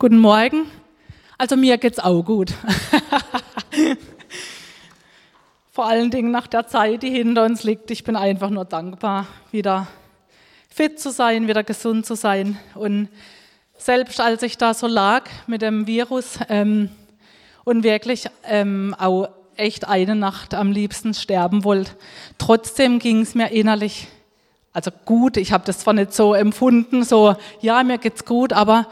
Guten Morgen. Also mir geht's auch gut. Vor allen Dingen nach der Zeit, die hinter uns liegt. Ich bin einfach nur dankbar, wieder fit zu sein, wieder gesund zu sein. Und selbst als ich da so lag mit dem Virus ähm, und wirklich ähm, auch echt eine Nacht am liebsten sterben wollte, trotzdem ging es mir innerlich, also gut, ich habe das zwar nicht so empfunden, so, ja, mir geht's gut, aber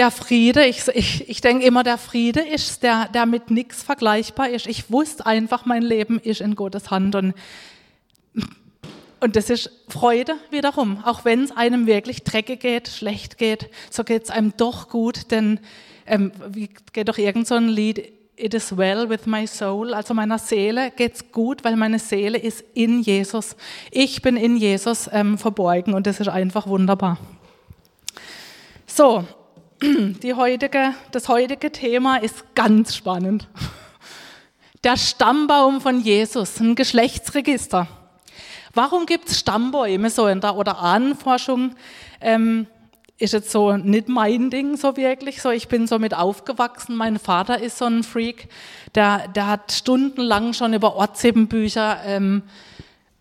der Friede, ich, ich, ich denke immer, der Friede ist, der, der mit nichts vergleichbar ist. Ich wusste einfach, mein Leben ist in Gottes Hand und, und das ist Freude wiederum. Auch wenn es einem wirklich dreckig geht, schlecht geht, so geht es einem doch gut, denn ähm, wie geht doch irgend so ein Lied, It is well with my soul, also meiner Seele geht's gut, weil meine Seele ist in Jesus. Ich bin in Jesus ähm, verborgen und das ist einfach wunderbar. So, heutige, das heutige Thema ist ganz spannend. Der Stammbaum von Jesus, ein Geschlechtsregister. Warum gibt es Stammbäume so in der oder Ahnenforschung? Ähm, ist jetzt so nicht mein Ding so wirklich. So, ich bin so mit aufgewachsen. Mein Vater ist so ein Freak. Der, der hat stundenlang schon über Ortshebenbücher ähm,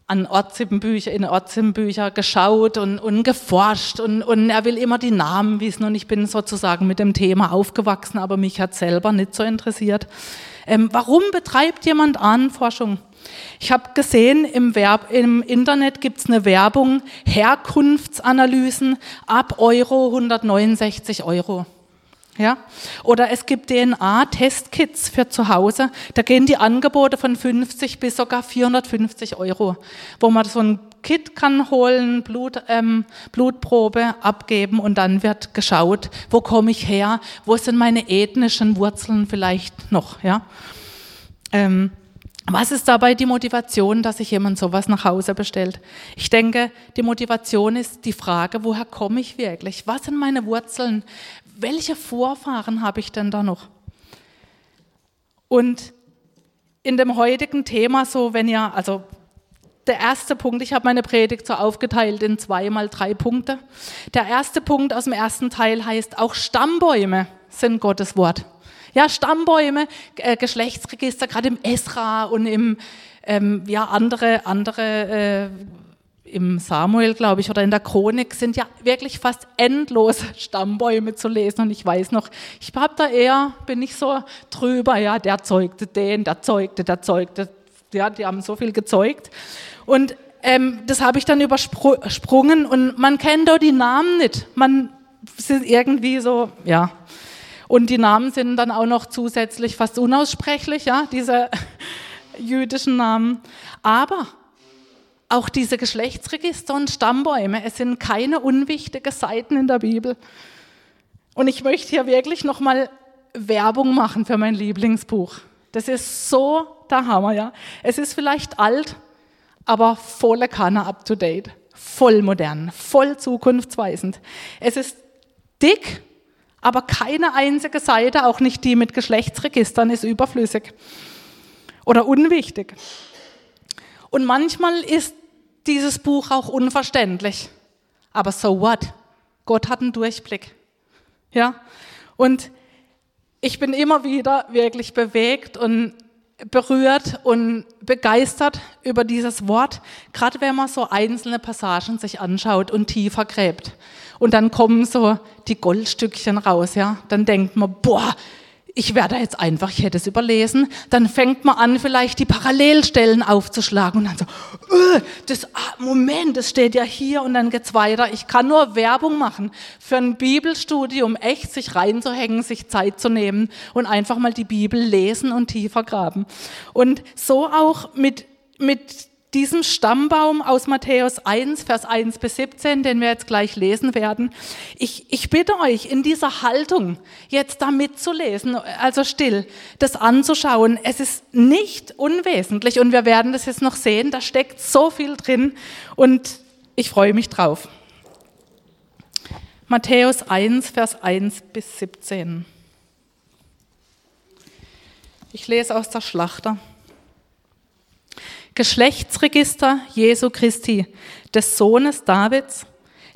an Ortshippenbücher, in Ortshippenbücher geschaut und, und geforscht und, und er will immer die Namen wissen und ich bin sozusagen mit dem Thema aufgewachsen, aber mich hat selber nicht so interessiert. Ähm, warum betreibt jemand Ahnenforschung? Ich habe gesehen, im, Verb, im Internet gibt es eine Werbung, Herkunftsanalysen ab Euro 169 Euro. Ja? Oder es gibt DNA-Testkits für zu Hause. Da gehen die Angebote von 50 bis sogar 450 Euro, wo man so ein Kit kann holen, Blut, ähm, Blutprobe abgeben und dann wird geschaut, wo komme ich her, wo sind meine ethnischen Wurzeln vielleicht noch. Ja? Ähm, was ist dabei die Motivation, dass sich jemand sowas nach Hause bestellt? Ich denke, die Motivation ist die Frage, woher komme ich wirklich? Was sind meine Wurzeln? Welche Vorfahren habe ich denn da noch? Und in dem heutigen Thema so, wenn ihr, also der erste Punkt, ich habe meine Predigt so aufgeteilt in zwei mal drei Punkte. Der erste Punkt aus dem ersten Teil heißt, auch Stammbäume sind Gottes Wort. Ja, Stammbäume, äh, Geschlechtsregister, gerade im Esra und im, ähm, ja, andere, andere äh, im Samuel, glaube ich, oder in der Chronik sind ja wirklich fast endlos Stammbäume zu lesen. Und ich weiß noch, ich habe da eher, bin ich so drüber, ja, der zeugte den, der zeugte, der zeugte. Ja, die haben so viel gezeugt. Und ähm, das habe ich dann übersprungen und man kennt doch die Namen nicht. Man sind irgendwie so, ja. Und die Namen sind dann auch noch zusätzlich fast unaussprechlich, ja, diese jüdischen Namen. Aber auch diese Geschlechtsregister und Stammbäume, es sind keine unwichtigen Seiten in der Bibel. Und ich möchte hier wirklich nochmal Werbung machen für mein Lieblingsbuch. Das ist so der Hammer, ja. Es ist vielleicht alt, aber volle Kanne up to date. Voll modern, voll zukunftsweisend. Es ist dick, aber keine einzige Seite, auch nicht die mit Geschlechtsregistern, ist überflüssig oder unwichtig. Und manchmal ist dieses Buch auch unverständlich. Aber so what? Gott hat einen Durchblick. Ja? Und ich bin immer wieder wirklich bewegt und berührt und begeistert über dieses Wort, gerade wenn man so einzelne Passagen sich anschaut und tiefer gräbt. Und dann kommen so die Goldstückchen raus, ja. Dann denkt man, boah, ich werde jetzt einfach, ich hätte es überlesen, dann fängt man an, vielleicht die Parallelstellen aufzuschlagen und dann so, öh, das, ah, Moment, das steht ja hier und dann geht's weiter. Ich kann nur Werbung machen für ein Bibelstudium, echt sich reinzuhängen, sich Zeit zu nehmen und einfach mal die Bibel lesen und tiefer graben. Und so auch mit, mit diesem Stammbaum aus Matthäus 1, Vers 1 bis 17, den wir jetzt gleich lesen werden. Ich, ich bitte euch, in dieser Haltung jetzt da mitzulesen, also still, das anzuschauen. Es ist nicht unwesentlich und wir werden das jetzt noch sehen. Da steckt so viel drin und ich freue mich drauf. Matthäus 1, Vers 1 bis 17. Ich lese aus der Schlachter. Geschlechtsregister Jesu Christi, des Sohnes Davids,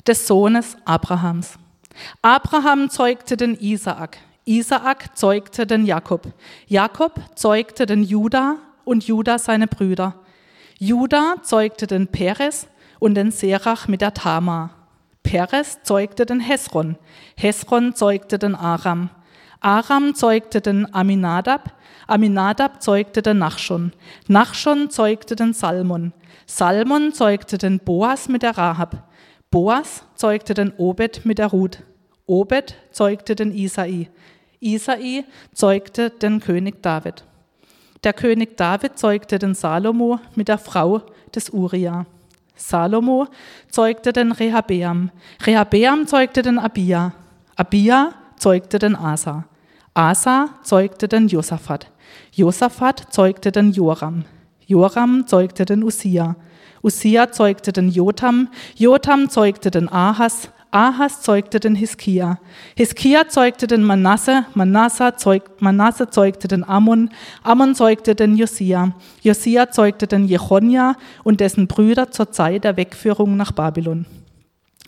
des Sohnes Abrahams. Abraham zeugte den Isaak. Isaak zeugte den Jakob. Jakob zeugte den Juda und Juda seine Brüder. Juda zeugte den Peres und den Serach mit der Tamar. Peres zeugte den Hesron. Hesron zeugte den Aram. Aram zeugte den Aminadab. Aminadab zeugte den Nachschon. Nachschon zeugte den Salmon. Salmon zeugte den Boas mit der Rahab. Boas zeugte den Obed mit der Ruth. Obed zeugte den Isai. Isai zeugte den König David. Der König David zeugte den Salomo mit der Frau des Uria. Salomo zeugte den Rehabeam. Rehabeam zeugte den Abia. Abia zeugte den Asa. Asa zeugte den Josaphat. Josaphat zeugte den Joram. Joram zeugte den Usia. Usia zeugte den Jotam. Jotam zeugte den Ahas. Ahas zeugte den Hiskia. Hiskia zeugte den Manasse, Manasse, zeug, Manasse zeugte den Ammon, Ammon zeugte den Josia. Josia zeugte den Jechonia und dessen Brüder zur Zeit der Wegführung nach Babylon.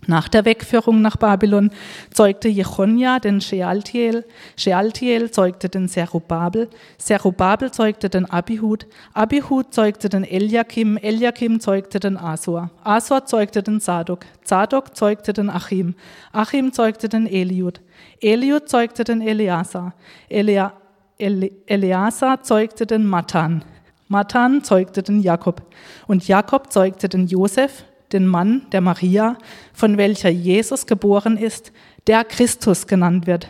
Nach der Wegführung nach Babylon zeugte Jechonia den Shealtiel, Shealtiel zeugte den Zerubabel, Zerubabel zeugte den Abihud, Abihud zeugte den Eliakim, Eliakim zeugte den Asor, Asor zeugte den Zadok, Zadok zeugte den Achim, Achim zeugte den Eliud, Eliud zeugte den Eleazar, Elea, Ele, Eleazar zeugte den Matan, Matan zeugte den Jakob und Jakob zeugte den Josef, den Mann der Maria, von welcher Jesus geboren ist, der Christus genannt wird.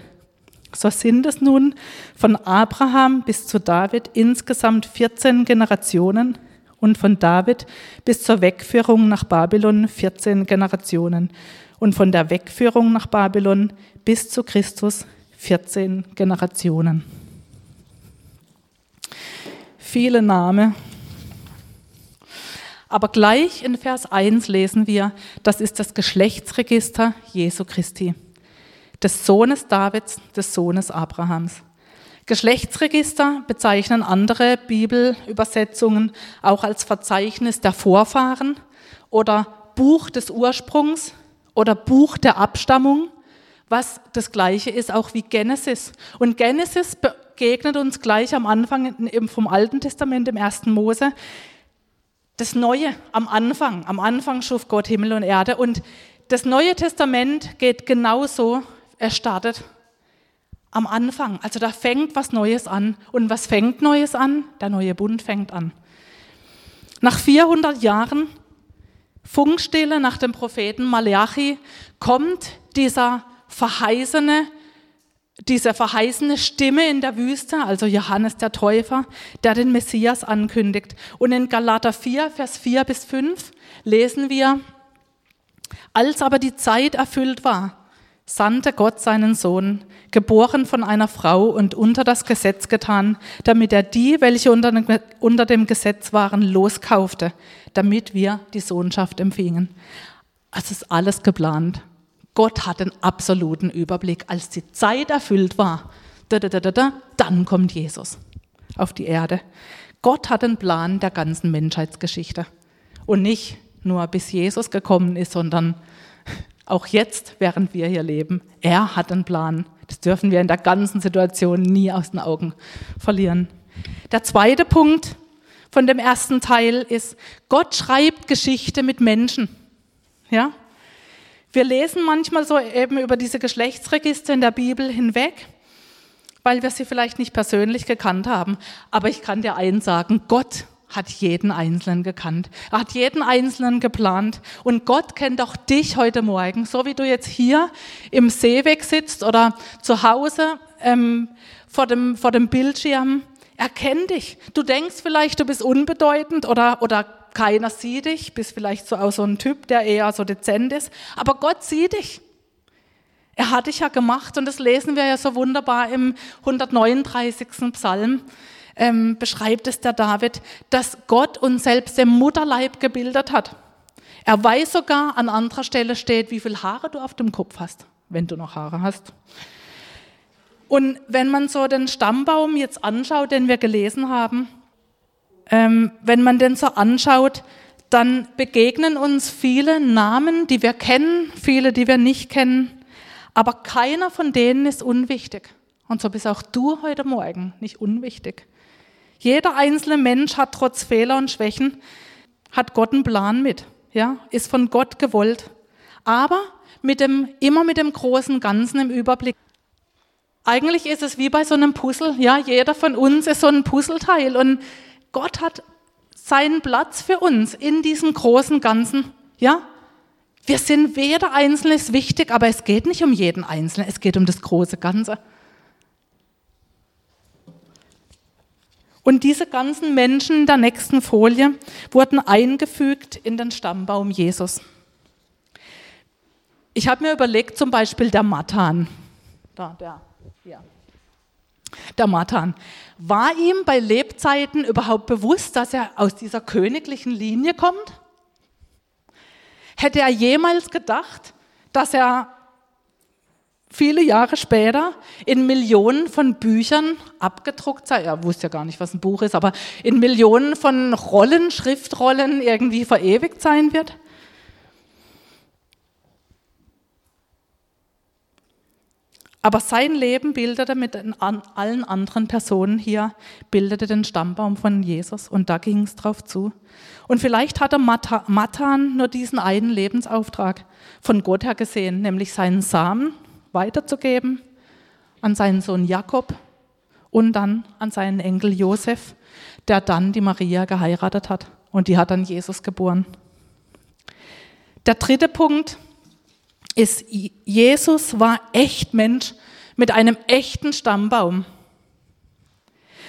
So sind es nun von Abraham bis zu David insgesamt 14 Generationen und von David bis zur Wegführung nach Babylon 14 Generationen und von der Wegführung nach Babylon bis zu Christus 14 Generationen. Viele Namen aber gleich in Vers 1 lesen wir, das ist das Geschlechtsregister Jesu Christi, des Sohnes Davids, des Sohnes Abrahams. Geschlechtsregister bezeichnen andere Bibelübersetzungen auch als Verzeichnis der Vorfahren oder Buch des Ursprungs oder Buch der Abstammung, was das gleiche ist auch wie Genesis. Und Genesis begegnet uns gleich am Anfang vom Alten Testament im ersten Mose das Neue am Anfang. Am Anfang schuf Gott Himmel und Erde. Und das Neue Testament geht genauso. Er startet am Anfang. Also da fängt was Neues an. Und was fängt Neues an? Der neue Bund fängt an. Nach 400 Jahren Funkstille nach dem Propheten Malachi kommt dieser verheißene diese verheißene Stimme in der Wüste, also Johannes der Täufer, der den Messias ankündigt. Und in Galater 4, Vers 4 bis 5 lesen wir, als aber die Zeit erfüllt war, sandte Gott seinen Sohn, geboren von einer Frau und unter das Gesetz getan, damit er die, welche unter dem Gesetz waren, loskaufte, damit wir die Sohnschaft empfingen. Es ist alles geplant. Gott hat den absoluten Überblick. Als die Zeit erfüllt war, da, da, da, dann kommt Jesus auf die Erde. Gott hat einen Plan der ganzen Menschheitsgeschichte. Und nicht nur bis Jesus gekommen ist, sondern auch jetzt, während wir hier leben. Er hat einen Plan. Das dürfen wir in der ganzen Situation nie aus den Augen verlieren. Der zweite Punkt von dem ersten Teil ist, Gott schreibt Geschichte mit Menschen. Ja? Wir lesen manchmal so eben über diese Geschlechtsregister in der Bibel hinweg, weil wir sie vielleicht nicht persönlich gekannt haben. Aber ich kann dir eins sagen, Gott hat jeden Einzelnen gekannt. Er hat jeden Einzelnen geplant. Und Gott kennt auch dich heute Morgen, so wie du jetzt hier im Seeweg sitzt oder zu Hause ähm, vor, dem, vor dem Bildschirm. Er kennt dich. Du denkst vielleicht, du bist unbedeutend oder, oder keiner sieht dich, bist vielleicht so auch so ein Typ, der eher so dezent ist, aber Gott sieht dich. Er hat dich ja gemacht und das lesen wir ja so wunderbar im 139. Psalm. Ähm, beschreibt es der David, dass Gott uns selbst im Mutterleib gebildet hat. Er weiß sogar, an anderer Stelle steht, wie viele Haare du auf dem Kopf hast, wenn du noch Haare hast. Und wenn man so den Stammbaum jetzt anschaut, den wir gelesen haben, ähm, wenn man den so anschaut, dann begegnen uns viele Namen, die wir kennen, viele, die wir nicht kennen. Aber keiner von denen ist unwichtig. Und so bist auch du heute Morgen nicht unwichtig. Jeder einzelne Mensch hat trotz Fehler und Schwächen, hat Gott einen Plan mit, ja, ist von Gott gewollt. Aber mit dem, immer mit dem großen Ganzen im Überblick. Eigentlich ist es wie bei so einem Puzzle, ja, jeder von uns ist so ein Puzzleteil und Gott hat seinen Platz für uns in diesem großen Ganzen, ja. Wir sind, jeder Einzelne wichtig, aber es geht nicht um jeden Einzelnen, es geht um das große Ganze. Und diese ganzen Menschen in der nächsten Folie wurden eingefügt in den Stammbaum Jesus. Ich habe mir überlegt, zum Beispiel der Matan. Da, der, ja. Der Matan. War ihm bei Lebzeiten überhaupt bewusst, dass er aus dieser königlichen Linie kommt? Hätte er jemals gedacht, dass er viele Jahre später in Millionen von Büchern abgedruckt sei. Er wusste ja gar nicht, was ein Buch ist, aber in Millionen von Rollen, Schriftrollen irgendwie verewigt sein wird. Aber sein Leben bildete mit allen anderen Personen hier, bildete den Stammbaum von Jesus und da ging es drauf zu. Und vielleicht hatte Matan nur diesen einen Lebensauftrag von Gott her gesehen, nämlich seinen Samen weiterzugeben an seinen Sohn Jakob und dann an seinen Enkel Josef, der dann die Maria geheiratet hat und die hat dann Jesus geboren. Der dritte Punkt ist, Jesus war echt Mensch mit einem echten Stammbaum.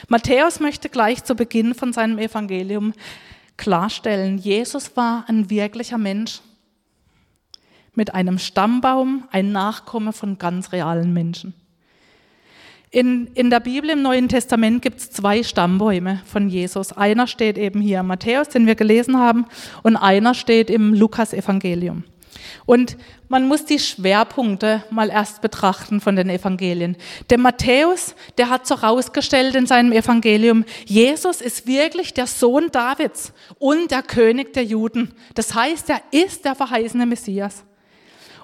Matthäus möchte gleich zu Beginn von seinem Evangelium klarstellen, Jesus war ein wirklicher Mensch mit einem Stammbaum, ein Nachkomme von ganz realen Menschen. In, in der Bibel im Neuen Testament gibt es zwei Stammbäume von Jesus. Einer steht eben hier im Matthäus, den wir gelesen haben, und einer steht im Lukas-Evangelium. Und man muss die Schwerpunkte mal erst betrachten von den Evangelien. Der Matthäus, der hat so rausgestellt in seinem Evangelium, Jesus ist wirklich der Sohn Davids und der König der Juden. Das heißt, er ist der verheißene Messias.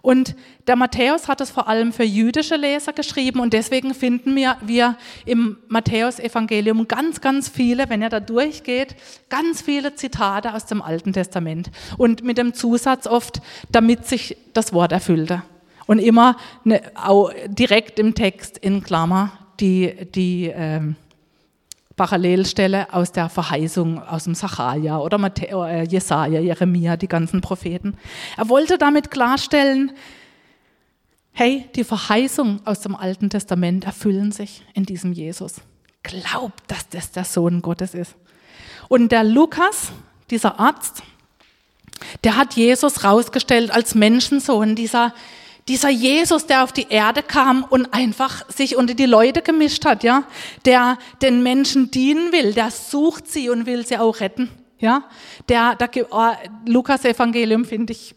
Und der Matthäus hat es vor allem für jüdische Leser geschrieben und deswegen finden wir, wir im Matthäus-Evangelium ganz, ganz viele, wenn er da durchgeht, ganz viele Zitate aus dem Alten Testament. Und mit dem Zusatz oft, damit sich das Wort erfüllte. Und immer eine, direkt im Text in Klammer die, die ähm, Parallelstelle aus der Verheißung aus dem Sacharja oder Matthäus, äh, Jesaja, Jeremia, die ganzen Propheten. Er wollte damit klarstellen, hey, die Verheißung aus dem Alten Testament erfüllen sich in diesem Jesus. Glaubt, dass das der Sohn Gottes ist. Und der Lukas, dieser Arzt, der hat Jesus rausgestellt als Menschensohn, dieser dieser Jesus, der auf die Erde kam und einfach sich unter die Leute gemischt hat, ja, der den Menschen dienen will, der sucht sie und will sie auch retten, ja. Der, der oh, Lukas Evangelium finde ich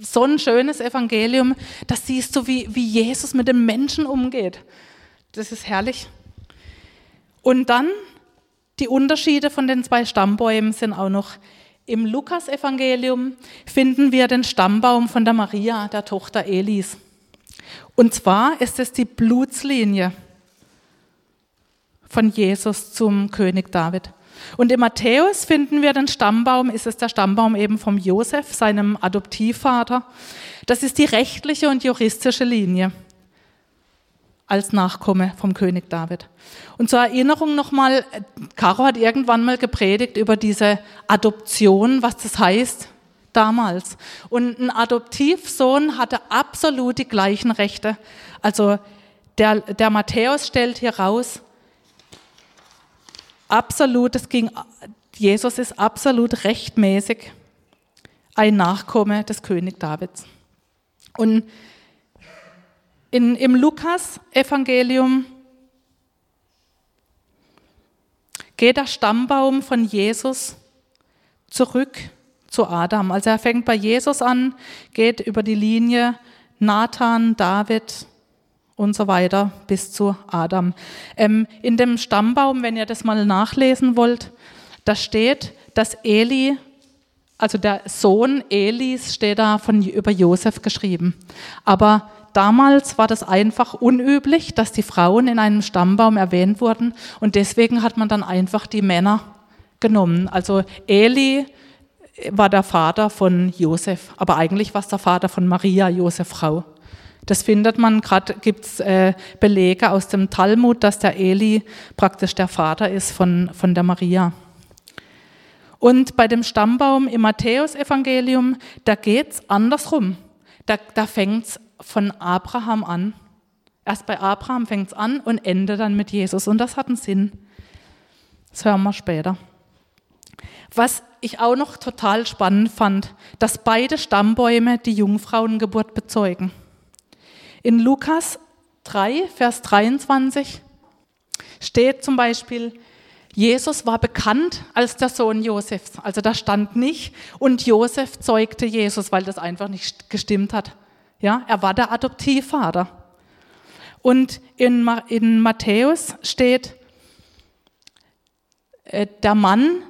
so ein schönes Evangelium, da siehst du, wie, wie Jesus mit dem Menschen umgeht. Das ist herrlich. Und dann die Unterschiede von den zwei Stammbäumen sind auch noch im Lukasevangelium finden wir den Stammbaum von der Maria, der Tochter Elis. Und zwar ist es die Blutslinie von Jesus zum König David. Und im Matthäus finden wir den Stammbaum, ist es der Stammbaum eben vom Josef, seinem Adoptivvater. Das ist die rechtliche und juristische Linie als Nachkomme vom König David. Und zur Erinnerung nochmal, Caro hat irgendwann mal gepredigt über diese Adoption, was das heißt damals. Und ein Adoptivsohn hatte absolut die gleichen Rechte. Also der, der Matthäus stellt hier raus, absolut, es ging, Jesus ist absolut rechtmäßig ein Nachkomme des König Davids. Und in, Im Lukas-Evangelium geht der Stammbaum von Jesus zurück zu Adam. Also er fängt bei Jesus an, geht über die Linie Nathan, David und so weiter bis zu Adam. Ähm, in dem Stammbaum, wenn ihr das mal nachlesen wollt, da steht, dass Eli, also der Sohn Elis, steht da von über Josef geschrieben. Aber damals war das einfach unüblich, dass die Frauen in einem Stammbaum erwähnt wurden und deswegen hat man dann einfach die Männer genommen. Also Eli war der Vater von Josef, aber eigentlich war es der Vater von Maria, Josef Frau. Das findet man, gerade gibt es äh, Belege aus dem Talmud, dass der Eli praktisch der Vater ist von, von der Maria. Und bei dem Stammbaum im Matthäusevangelium, da geht es andersrum. Da, da fängt es von Abraham an. Erst bei Abraham fängt es an und endet dann mit Jesus. Und das hat einen Sinn. Das hören wir später. Was ich auch noch total spannend fand, dass beide Stammbäume die Jungfrauengeburt bezeugen. In Lukas 3, Vers 23 steht zum Beispiel, Jesus war bekannt als der Sohn Josefs. Also da stand nicht, und Josef zeugte Jesus, weil das einfach nicht gestimmt hat. Ja, er war der Adoptivvater. Und in, in Matthäus steht, äh, der Mann,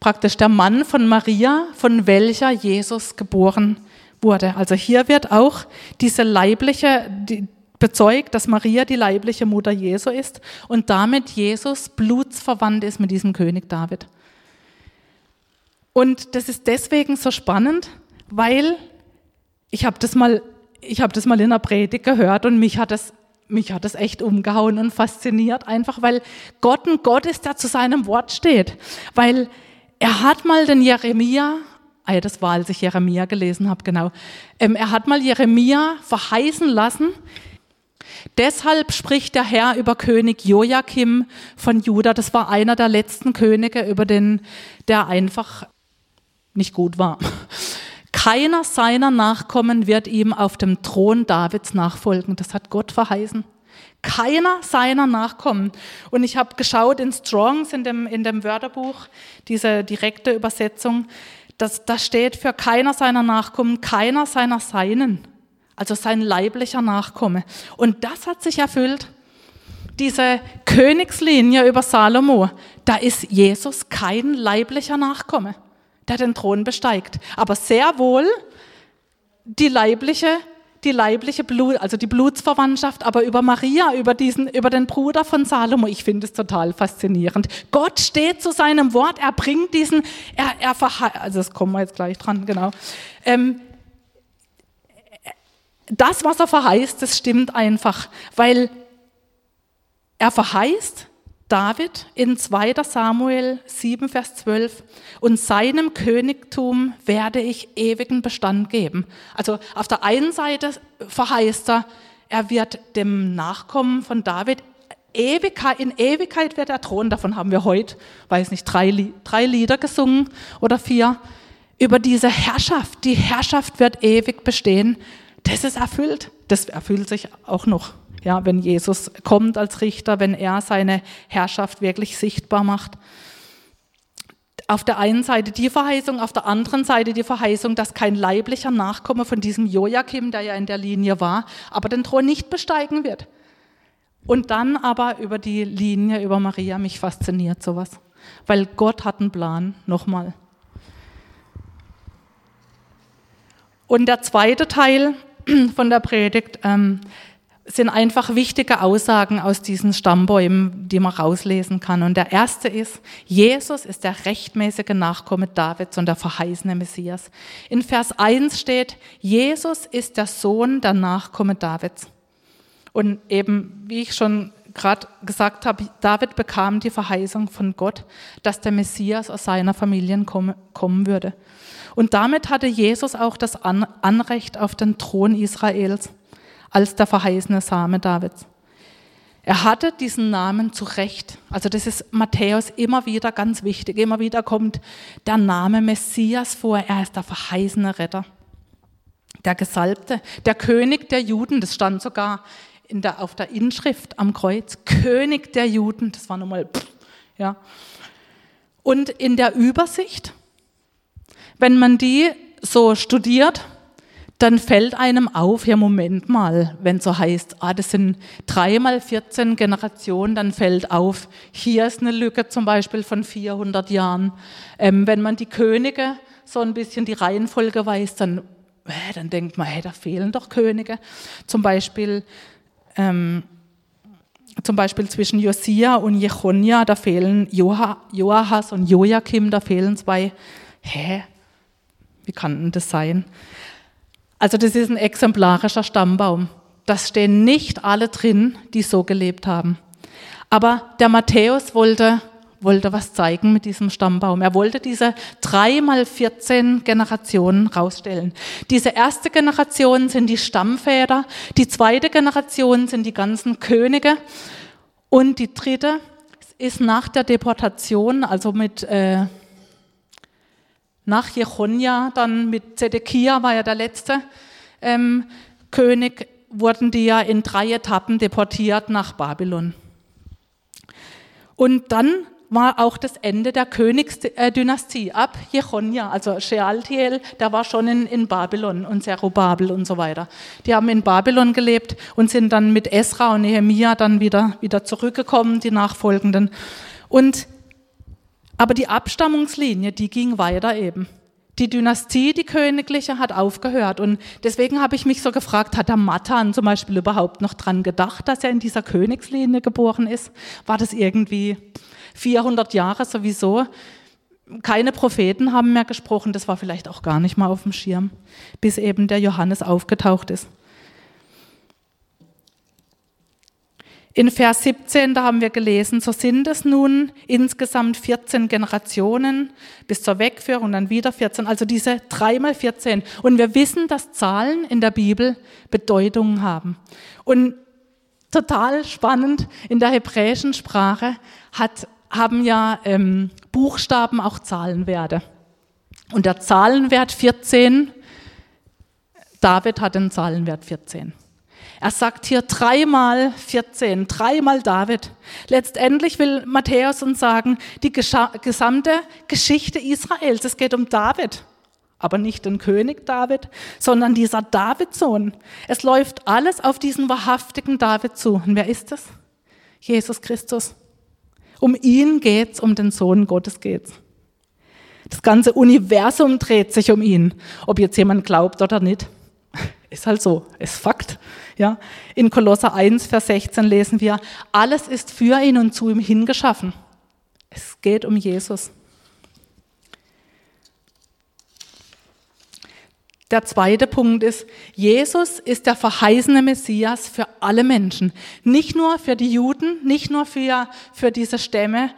praktisch der Mann von Maria, von welcher Jesus geboren wurde. Also hier wird auch diese leibliche, die, bezeugt, dass Maria die leibliche Mutter Jesu ist und damit Jesus blutsverwandt ist mit diesem König David. Und das ist deswegen so spannend, weil ich habe das mal, ich habe das mal in der Predigt gehört und mich hat das mich hat das echt umgehauen und fasziniert, einfach weil Gott ein Gott ist, der zu seinem Wort steht. Weil er hat mal den Jeremia Ah ja, das war, als ich Jeremia gelesen habe, genau. Ähm, er hat mal Jeremia verheißen lassen. Deshalb spricht der Herr über König Joachim von Juda. Das war einer der letzten Könige, über den der einfach nicht gut war. Keiner seiner Nachkommen wird ihm auf dem Thron Davids nachfolgen. Das hat Gott verheißen. Keiner seiner Nachkommen. Und ich habe geschaut in Strongs, in dem, in dem Wörterbuch, diese direkte Übersetzung. Das, das steht für keiner seiner Nachkommen, keiner seiner Seinen, also sein leiblicher Nachkomme. Und das hat sich erfüllt. Diese Königslinie über Salomo, da ist Jesus kein leiblicher Nachkomme, der den Thron besteigt, aber sehr wohl die leibliche die leibliche Blut, also die Blutsverwandtschaft, aber über Maria, über diesen, über den Bruder von Salomo. Ich finde es total faszinierend. Gott steht zu seinem Wort, er bringt diesen, er, er also das kommen wir jetzt gleich dran, genau. Ähm, das, was er verheißt, das stimmt einfach, weil er verheißt, David in 2. Samuel 7, Vers 12, und seinem Königtum werde ich ewigen Bestand geben. Also auf der einen Seite verheißt er, er wird dem Nachkommen von David Ewigkeit, in Ewigkeit wird er Thron, davon haben wir heute, weiß nicht, drei, drei Lieder gesungen oder vier, über diese Herrschaft. Die Herrschaft wird ewig bestehen. Das ist erfüllt. Das erfüllt sich auch noch. Ja, wenn Jesus kommt als Richter, wenn er seine Herrschaft wirklich sichtbar macht. Auf der einen Seite die Verheißung, auf der anderen Seite die Verheißung, dass kein leiblicher Nachkomme von diesem Joachim, der ja in der Linie war, aber den Thron nicht besteigen wird. Und dann aber über die Linie über Maria, mich fasziniert sowas. Weil Gott hat einen Plan, nochmal. Und der zweite Teil von der Predigt, ähm, sind einfach wichtige Aussagen aus diesen Stammbäumen, die man rauslesen kann. Und der erste ist, Jesus ist der rechtmäßige Nachkomme Davids und der verheißene Messias. In Vers 1 steht, Jesus ist der Sohn der Nachkomme Davids. Und eben, wie ich schon gerade gesagt habe, David bekam die Verheißung von Gott, dass der Messias aus seiner Familie kommen würde. Und damit hatte Jesus auch das Anrecht auf den Thron Israels als der verheißene Same Davids. Er hatte diesen Namen zu Recht. Also das ist Matthäus immer wieder ganz wichtig. Immer wieder kommt der Name Messias vor. Er ist der verheißene Retter. Der Gesalbte, der König der Juden. Das stand sogar der, auf der Inschrift am Kreuz. König der Juden. Das war nochmal, pff, ja. Und in der Übersicht, wenn man die so studiert, dann fällt einem auf, ja Moment mal, wenn so heißt, ah, das sind dreimal 14 Generationen, dann fällt auf, hier ist eine Lücke zum Beispiel von 400 Jahren. Ähm, wenn man die Könige so ein bisschen die Reihenfolge weiß, dann äh, dann denkt man, hey, da fehlen doch Könige. Zum Beispiel, ähm, zum Beispiel zwischen Josia und Jechonia, da fehlen Joahas und Joachim, da fehlen zwei. Hä? Wie kann denn das sein? Also das ist ein exemplarischer Stammbaum. Da stehen nicht alle drin, die so gelebt haben. Aber der Matthäus wollte, wollte was zeigen mit diesem Stammbaum. Er wollte diese drei mal 14 Generationen rausstellen. Diese erste Generation sind die Stammväter, die zweite Generation sind die ganzen Könige und die dritte ist nach der Deportation, also mit äh, nach Jechonia, dann mit Zedekia war ja der letzte ähm, König, wurden die ja in drei Etappen deportiert nach Babylon. Und dann war auch das Ende der Königsdynastie ab Jechonia, also Shealtiel, der war schon in, in Babylon und Zerubabel und so weiter. Die haben in Babylon gelebt und sind dann mit Esra und Nehemia dann wieder, wieder zurückgekommen, die Nachfolgenden. Und, aber die Abstammungslinie, die ging weiter eben. Die Dynastie, die königliche, hat aufgehört. Und deswegen habe ich mich so gefragt, hat der Matan zum Beispiel überhaupt noch dran gedacht, dass er in dieser Königslinie geboren ist? War das irgendwie 400 Jahre sowieso? Keine Propheten haben mehr gesprochen, das war vielleicht auch gar nicht mal auf dem Schirm, bis eben der Johannes aufgetaucht ist. In Vers 17, da haben wir gelesen, so sind es nun insgesamt 14 Generationen bis zur Wegführung, dann wieder 14, also diese dreimal 14. Und wir wissen, dass Zahlen in der Bibel Bedeutungen haben. Und total spannend, in der hebräischen Sprache hat, haben ja ähm, Buchstaben auch Zahlenwerte. Und der Zahlenwert 14, David hat den Zahlenwert 14. Er sagt hier dreimal 14, dreimal David. Letztendlich will Matthäus uns sagen, die gesamte Geschichte Israels, es geht um David, aber nicht den König David, sondern dieser Davidsohn. Es läuft alles auf diesen wahrhaftigen David zu. Und wer ist es? Jesus Christus. Um ihn geht's, um den Sohn Gottes geht's. Das ganze Universum dreht sich um ihn, ob jetzt jemand glaubt oder nicht. Ist halt so, ist Fakt. Ja. In Kolosser 1, Vers 16 lesen wir, alles ist für ihn und zu ihm hingeschaffen. Es geht um Jesus. Der zweite Punkt ist, Jesus ist der verheißene Messias für alle Menschen. Nicht nur für die Juden, nicht nur für, für diese Stämme,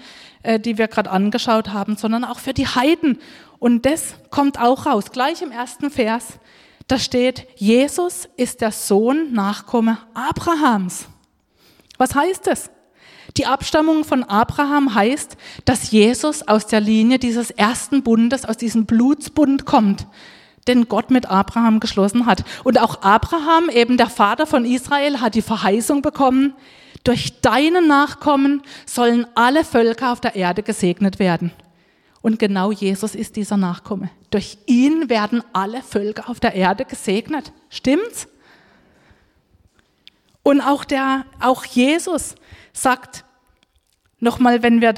äh, die wir gerade angeschaut haben, sondern auch für die Heiden. Und das kommt auch raus, gleich im ersten Vers. Da steht, Jesus ist der Sohn, Nachkomme Abrahams. Was heißt das? Die Abstammung von Abraham heißt, dass Jesus aus der Linie dieses ersten Bundes, aus diesem Blutsbund kommt, den Gott mit Abraham geschlossen hat. Und auch Abraham, eben der Vater von Israel, hat die Verheißung bekommen, durch deine Nachkommen sollen alle Völker auf der Erde gesegnet werden. Und genau Jesus ist dieser Nachkomme. Durch ihn werden alle Völker auf der Erde gesegnet. Stimmt's? Und auch der, auch Jesus sagt, nochmal, wenn wir,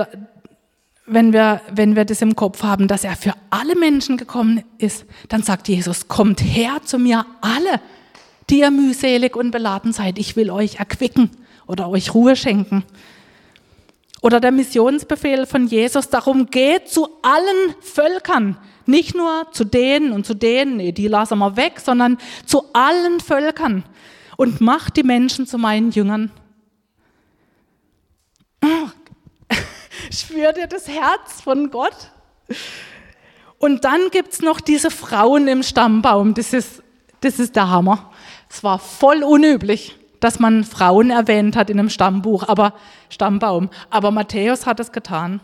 wenn wir, wenn wir das im Kopf haben, dass er für alle Menschen gekommen ist, dann sagt Jesus, kommt her zu mir alle, die ihr mühselig und beladen seid. Ich will euch erquicken oder euch Ruhe schenken. Oder der Missionsbefehl von Jesus, darum geht zu allen Völkern, nicht nur zu denen und zu denen, die lassen wir weg, sondern zu allen Völkern und macht die Menschen zu meinen Jüngern. Spürt ihr das Herz von Gott? Und dann gibt es noch diese Frauen im Stammbaum. Das ist, das ist der Hammer. Es war voll unüblich dass man Frauen erwähnt hat in einem Stammbuch, aber Stammbaum. Aber Matthäus hat es getan.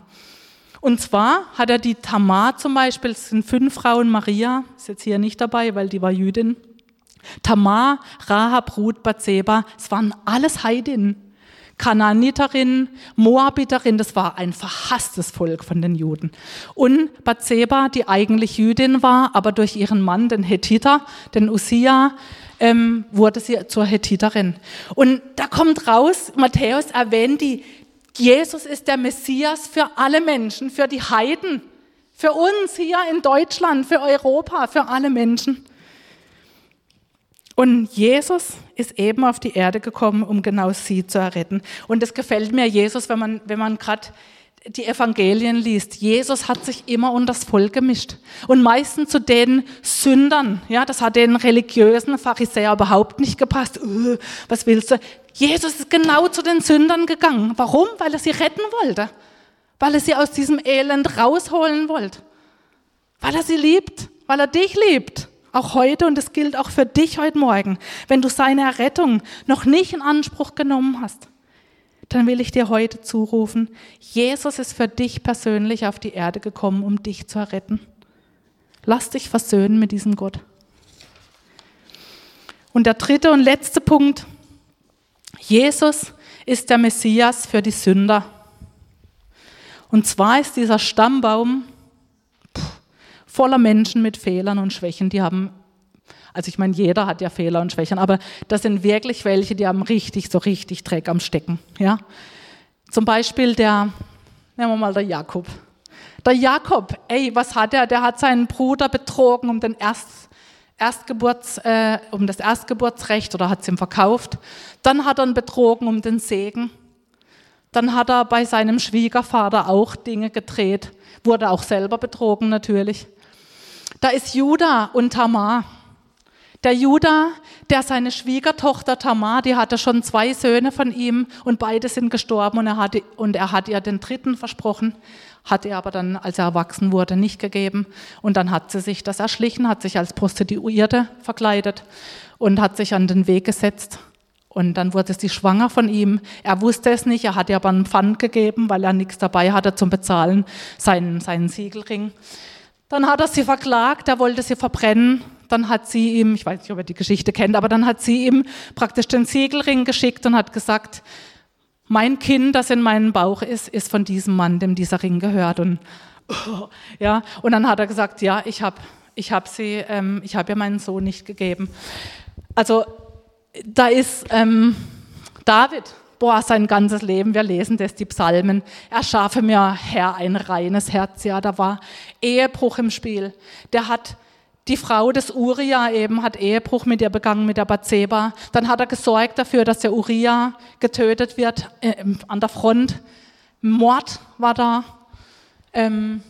Und zwar hat er die Tamar zum Beispiel, es sind fünf Frauen, Maria ist jetzt hier nicht dabei, weil die war Jüdin. Tamar, Rahab, Ruth, Bathseba, es waren alles Heidinnen. Kanaaniterin, Moabiterin, das war ein verhasstes Volk von den Juden. Und Bathseba, die eigentlich Jüdin war, aber durch ihren Mann, den Hethiter, den Usia, ähm, wurde sie zur Hethiterin. Und da kommt raus, Matthäus erwähnt die, Jesus ist der Messias für alle Menschen, für die Heiden, für uns hier in Deutschland, für Europa, für alle Menschen. Und Jesus ist eben auf die Erde gekommen, um genau sie zu erretten. Und es gefällt mir Jesus, wenn man, wenn man gerade die Evangelien liest. Jesus hat sich immer unter das Volk gemischt. Und meistens zu den Sündern. Ja, das hat den religiösen Pharisäer überhaupt nicht gepasst. Uh, was willst du? Jesus ist genau zu den Sündern gegangen. Warum? Weil er sie retten wollte. Weil er sie aus diesem Elend rausholen wollte. Weil er sie liebt. Weil er dich liebt. Auch heute, und das gilt auch für dich heute Morgen, wenn du seine Errettung noch nicht in Anspruch genommen hast, dann will ich dir heute zurufen, Jesus ist für dich persönlich auf die Erde gekommen, um dich zu erretten. Lass dich versöhnen mit diesem Gott. Und der dritte und letzte Punkt, Jesus ist der Messias für die Sünder. Und zwar ist dieser Stammbaum voller Menschen mit Fehlern und Schwächen. Die haben, also ich meine, jeder hat ja Fehler und Schwächen, aber das sind wirklich welche, die haben richtig, so richtig Dreck am Stecken. Ja? Zum Beispiel der, nehmen wir mal der Jakob. Der Jakob, ey, was hat er? Der hat seinen Bruder betrogen um den Erst, Erstgeburts, äh, um das Erstgeburtsrecht oder hat es ihm verkauft. Dann hat er ihn betrogen um den Segen. Dann hat er bei seinem Schwiegervater auch Dinge gedreht, wurde auch selber betrogen natürlich. Da ist Judah und Tamar. Der Judah, der seine Schwiegertochter Tamar, die hatte schon zwei Söhne von ihm und beide sind gestorben und er, hatte, und er hat ihr den dritten versprochen, hat er aber dann, als er erwachsen wurde, nicht gegeben. Und dann hat sie sich das erschlichen, hat sich als Prostituierte verkleidet und hat sich an den Weg gesetzt. Und dann wurde sie schwanger von ihm. Er wusste es nicht, er hat ihr aber einen Pfand gegeben, weil er nichts dabei hatte zum Bezahlen, seinen, seinen Siegelring. Dann hat er sie verklagt, er wollte sie verbrennen. Dann hat sie ihm, ich weiß nicht, ob er die Geschichte kennt, aber dann hat sie ihm praktisch den Siegelring geschickt und hat gesagt, mein Kind, das in meinem Bauch ist, ist von diesem Mann, dem dieser Ring gehört. Und, ja, und dann hat er gesagt, ja, ich habe ich hab sie, ähm, ich habe ihr meinen Sohn nicht gegeben. Also da ist ähm, David, boah, sein ganzes Leben, wir lesen das, die Psalmen, erschaffe mir Herr ein reines Herz, ja, da war Ehebruch im Spiel. Der hat die Frau des Uriah eben, hat Ehebruch mit ihr begangen, mit der Bathseba. Dann hat er gesorgt dafür, dass der Uriah getötet wird äh, an der Front. Mord war da. Ähm,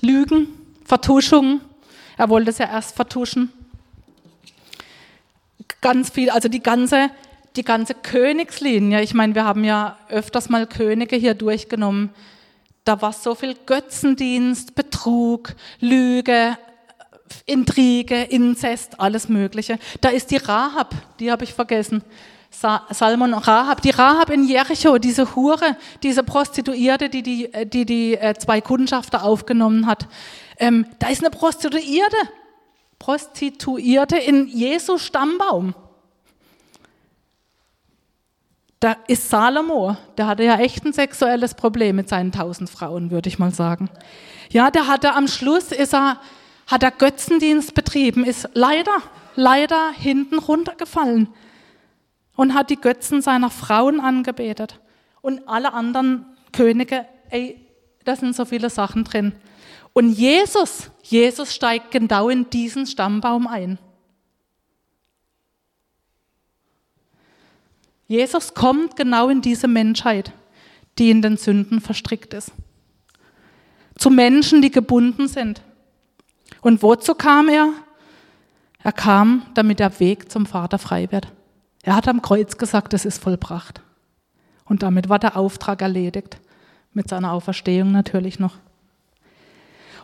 Lügen, Vertuschung. Er wollte es ja erst vertuschen. Ganz viel, also die ganze die ganze Königslinie, ich meine, wir haben ja öfters mal Könige hier durchgenommen, da war so viel Götzendienst, Betrug, Lüge, Intrige, Inzest, alles Mögliche. Da ist die Rahab, die habe ich vergessen. Salmon Rahab, die Rahab in Jericho, diese Hure, diese Prostituierte, die die, die, die äh, zwei Kundschafter aufgenommen hat. Ähm, da ist eine Prostituierte, Prostituierte in Jesu Stammbaum. Da ist Salomo, der hatte ja echt ein sexuelles Problem mit seinen tausend Frauen, würde ich mal sagen. Ja, der hatte am Schluss, ist er, hat er Götzendienst betrieben, ist leider, leider hinten runtergefallen und hat die Götzen seiner Frauen angebetet. Und alle anderen Könige, ey, da sind so viele Sachen drin. Und Jesus, Jesus steigt genau in diesen Stammbaum ein. Jesus kommt genau in diese Menschheit, die in den Sünden verstrickt ist. Zu Menschen, die gebunden sind. Und wozu kam er? Er kam, damit der Weg zum Vater frei wird. Er hat am Kreuz gesagt, es ist vollbracht. Und damit war der Auftrag erledigt. Mit seiner Auferstehung natürlich noch.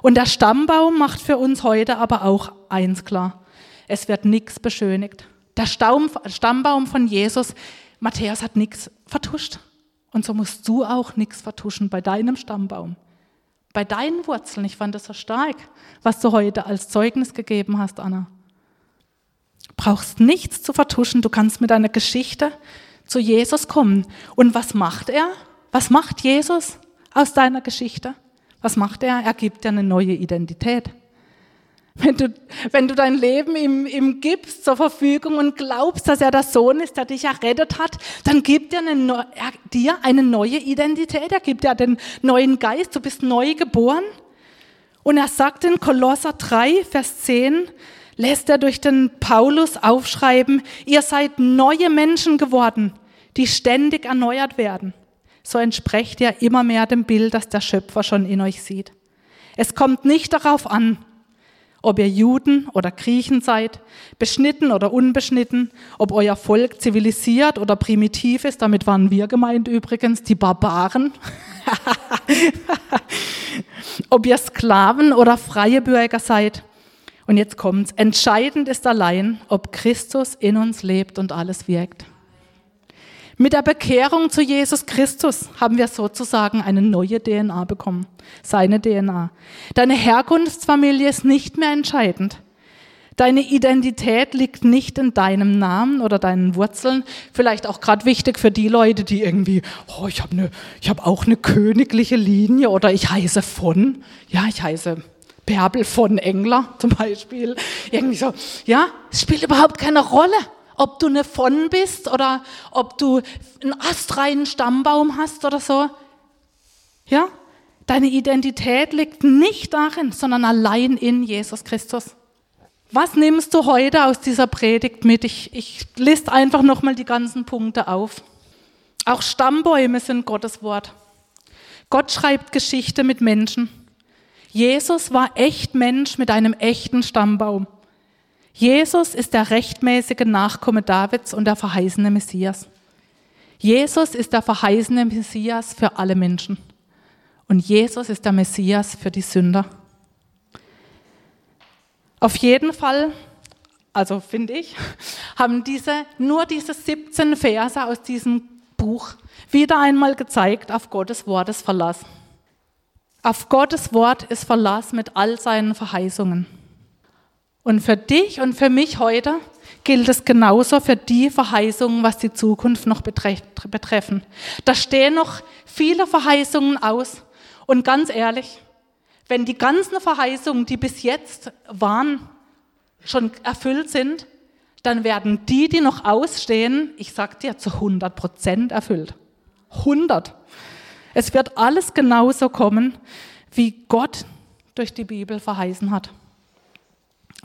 Und der Stammbaum macht für uns heute aber auch eins klar. Es wird nichts beschönigt. Der Stammbaum von Jesus Matthäus hat nichts vertuscht. Und so musst du auch nichts vertuschen bei deinem Stammbaum, bei deinen Wurzeln. Ich fand das so stark, was du heute als Zeugnis gegeben hast, Anna. Brauchst nichts zu vertuschen. Du kannst mit deiner Geschichte zu Jesus kommen. Und was macht er? Was macht Jesus aus deiner Geschichte? Was macht er? Er gibt dir eine neue Identität. Wenn du, wenn du dein Leben ihm, ihm gibst zur Verfügung und glaubst, dass er der Sohn ist, der dich errettet hat, dann gibt er, eine, er dir eine neue Identität. Er gibt dir den neuen Geist. Du bist neu geboren. Und er sagt in Kolosser 3, Vers 10, lässt er durch den Paulus aufschreiben, ihr seid neue Menschen geworden, die ständig erneuert werden. So entsprecht ihr immer mehr dem Bild, das der Schöpfer schon in euch sieht. Es kommt nicht darauf an, ob ihr Juden oder Griechen seid, beschnitten oder unbeschnitten, ob euer Volk zivilisiert oder primitiv ist, damit waren wir gemeint übrigens, die Barbaren, ob ihr Sklaven oder freie Bürger seid. Und jetzt kommt's. Entscheidend ist allein, ob Christus in uns lebt und alles wirkt. Mit der Bekehrung zu Jesus Christus haben wir sozusagen eine neue DNA bekommen, seine DNA. Deine Herkunftsfamilie ist nicht mehr entscheidend. Deine Identität liegt nicht in deinem Namen oder deinen Wurzeln. Vielleicht auch gerade wichtig für die Leute, die irgendwie, oh, ich habe ne, ich habe auch eine königliche Linie oder ich heiße von, ja, ich heiße Bärbel von Engler zum Beispiel. Irgendwie so, ja, es spielt überhaupt keine Rolle ob du eine von bist oder ob du einen astreinen Stammbaum hast oder so. Ja? Deine Identität liegt nicht darin, sondern allein in Jesus Christus. Was nimmst du heute aus dieser Predigt mit? Ich, ich liste einfach nochmal die ganzen Punkte auf. Auch Stammbäume sind Gottes Wort. Gott schreibt Geschichte mit Menschen. Jesus war echt Mensch mit einem echten Stammbaum. Jesus ist der rechtmäßige Nachkomme Davids und der verheißene Messias. Jesus ist der verheißene Messias für alle Menschen. Und Jesus ist der Messias für die Sünder. Auf jeden Fall, also finde ich, haben diese, nur diese 17 Verse aus diesem Buch wieder einmal gezeigt, auf Gottes Wort ist Verlass. Auf Gottes Wort ist Verlass mit all seinen Verheißungen. Und für dich und für mich heute gilt es genauso für die Verheißungen, was die Zukunft noch betreffen. Da stehen noch viele Verheißungen aus. Und ganz ehrlich, wenn die ganzen Verheißungen, die bis jetzt waren, schon erfüllt sind, dann werden die, die noch ausstehen, ich sag dir, zu 100 Prozent erfüllt. 100. Es wird alles genauso kommen, wie Gott durch die Bibel verheißen hat.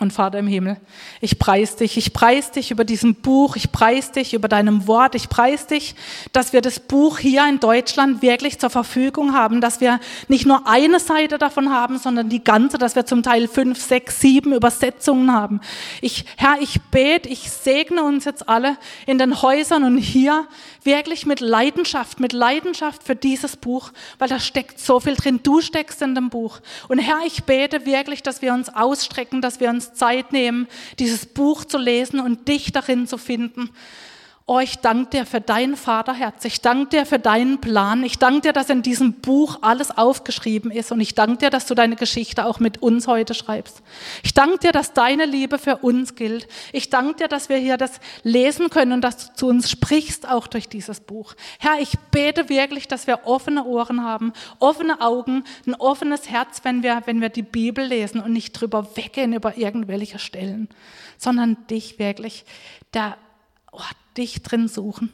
Und Vater im Himmel, ich preis dich, ich preis dich über diesem Buch, ich preis dich über deinem Wort, ich preis dich, dass wir das Buch hier in Deutschland wirklich zur Verfügung haben, dass wir nicht nur eine Seite davon haben, sondern die ganze, dass wir zum Teil fünf, sechs, sieben Übersetzungen haben. Ich, Herr, ich bete, ich segne uns jetzt alle in den Häusern und hier wirklich mit Leidenschaft, mit Leidenschaft für dieses Buch, weil da steckt so viel drin. Du steckst in dem Buch. Und Herr, ich bete wirklich, dass wir uns ausstrecken, dass wir uns Zeit nehmen, dieses Buch zu lesen und dich darin zu finden. Oh, ich danke dir für dein Vaterherz. Ich danke dir für deinen Plan. Ich danke dir, dass in diesem Buch alles aufgeschrieben ist. Und ich danke dir, dass du deine Geschichte auch mit uns heute schreibst. Ich danke dir, dass deine Liebe für uns gilt. Ich danke dir, dass wir hier das lesen können und dass du zu uns sprichst, auch durch dieses Buch. Herr, ich bete wirklich, dass wir offene Ohren haben, offene Augen, ein offenes Herz, wenn wir, wenn wir die Bibel lesen und nicht drüber weggehen über irgendwelche Stellen, sondern dich wirklich, der oh, dich drin suchen.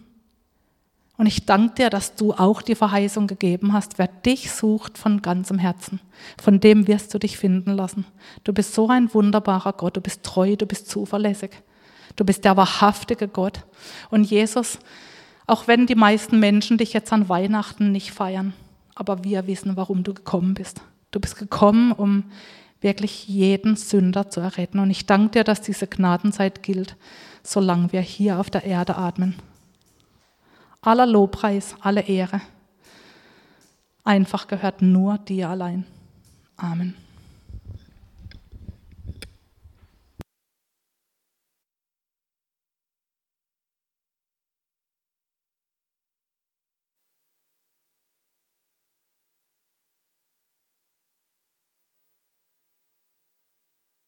Und ich danke dir, dass du auch die Verheißung gegeben hast. Wer dich sucht von ganzem Herzen, von dem wirst du dich finden lassen. Du bist so ein wunderbarer Gott. Du bist treu, du bist zuverlässig. Du bist der wahrhaftige Gott. Und Jesus, auch wenn die meisten Menschen dich jetzt an Weihnachten nicht feiern, aber wir wissen, warum du gekommen bist. Du bist gekommen, um wirklich jeden Sünder zu erretten. Und ich danke dir, dass diese Gnadenzeit gilt solange wir hier auf der Erde atmen. Aller Lobpreis, alle Ehre. Einfach gehört nur dir allein. Amen.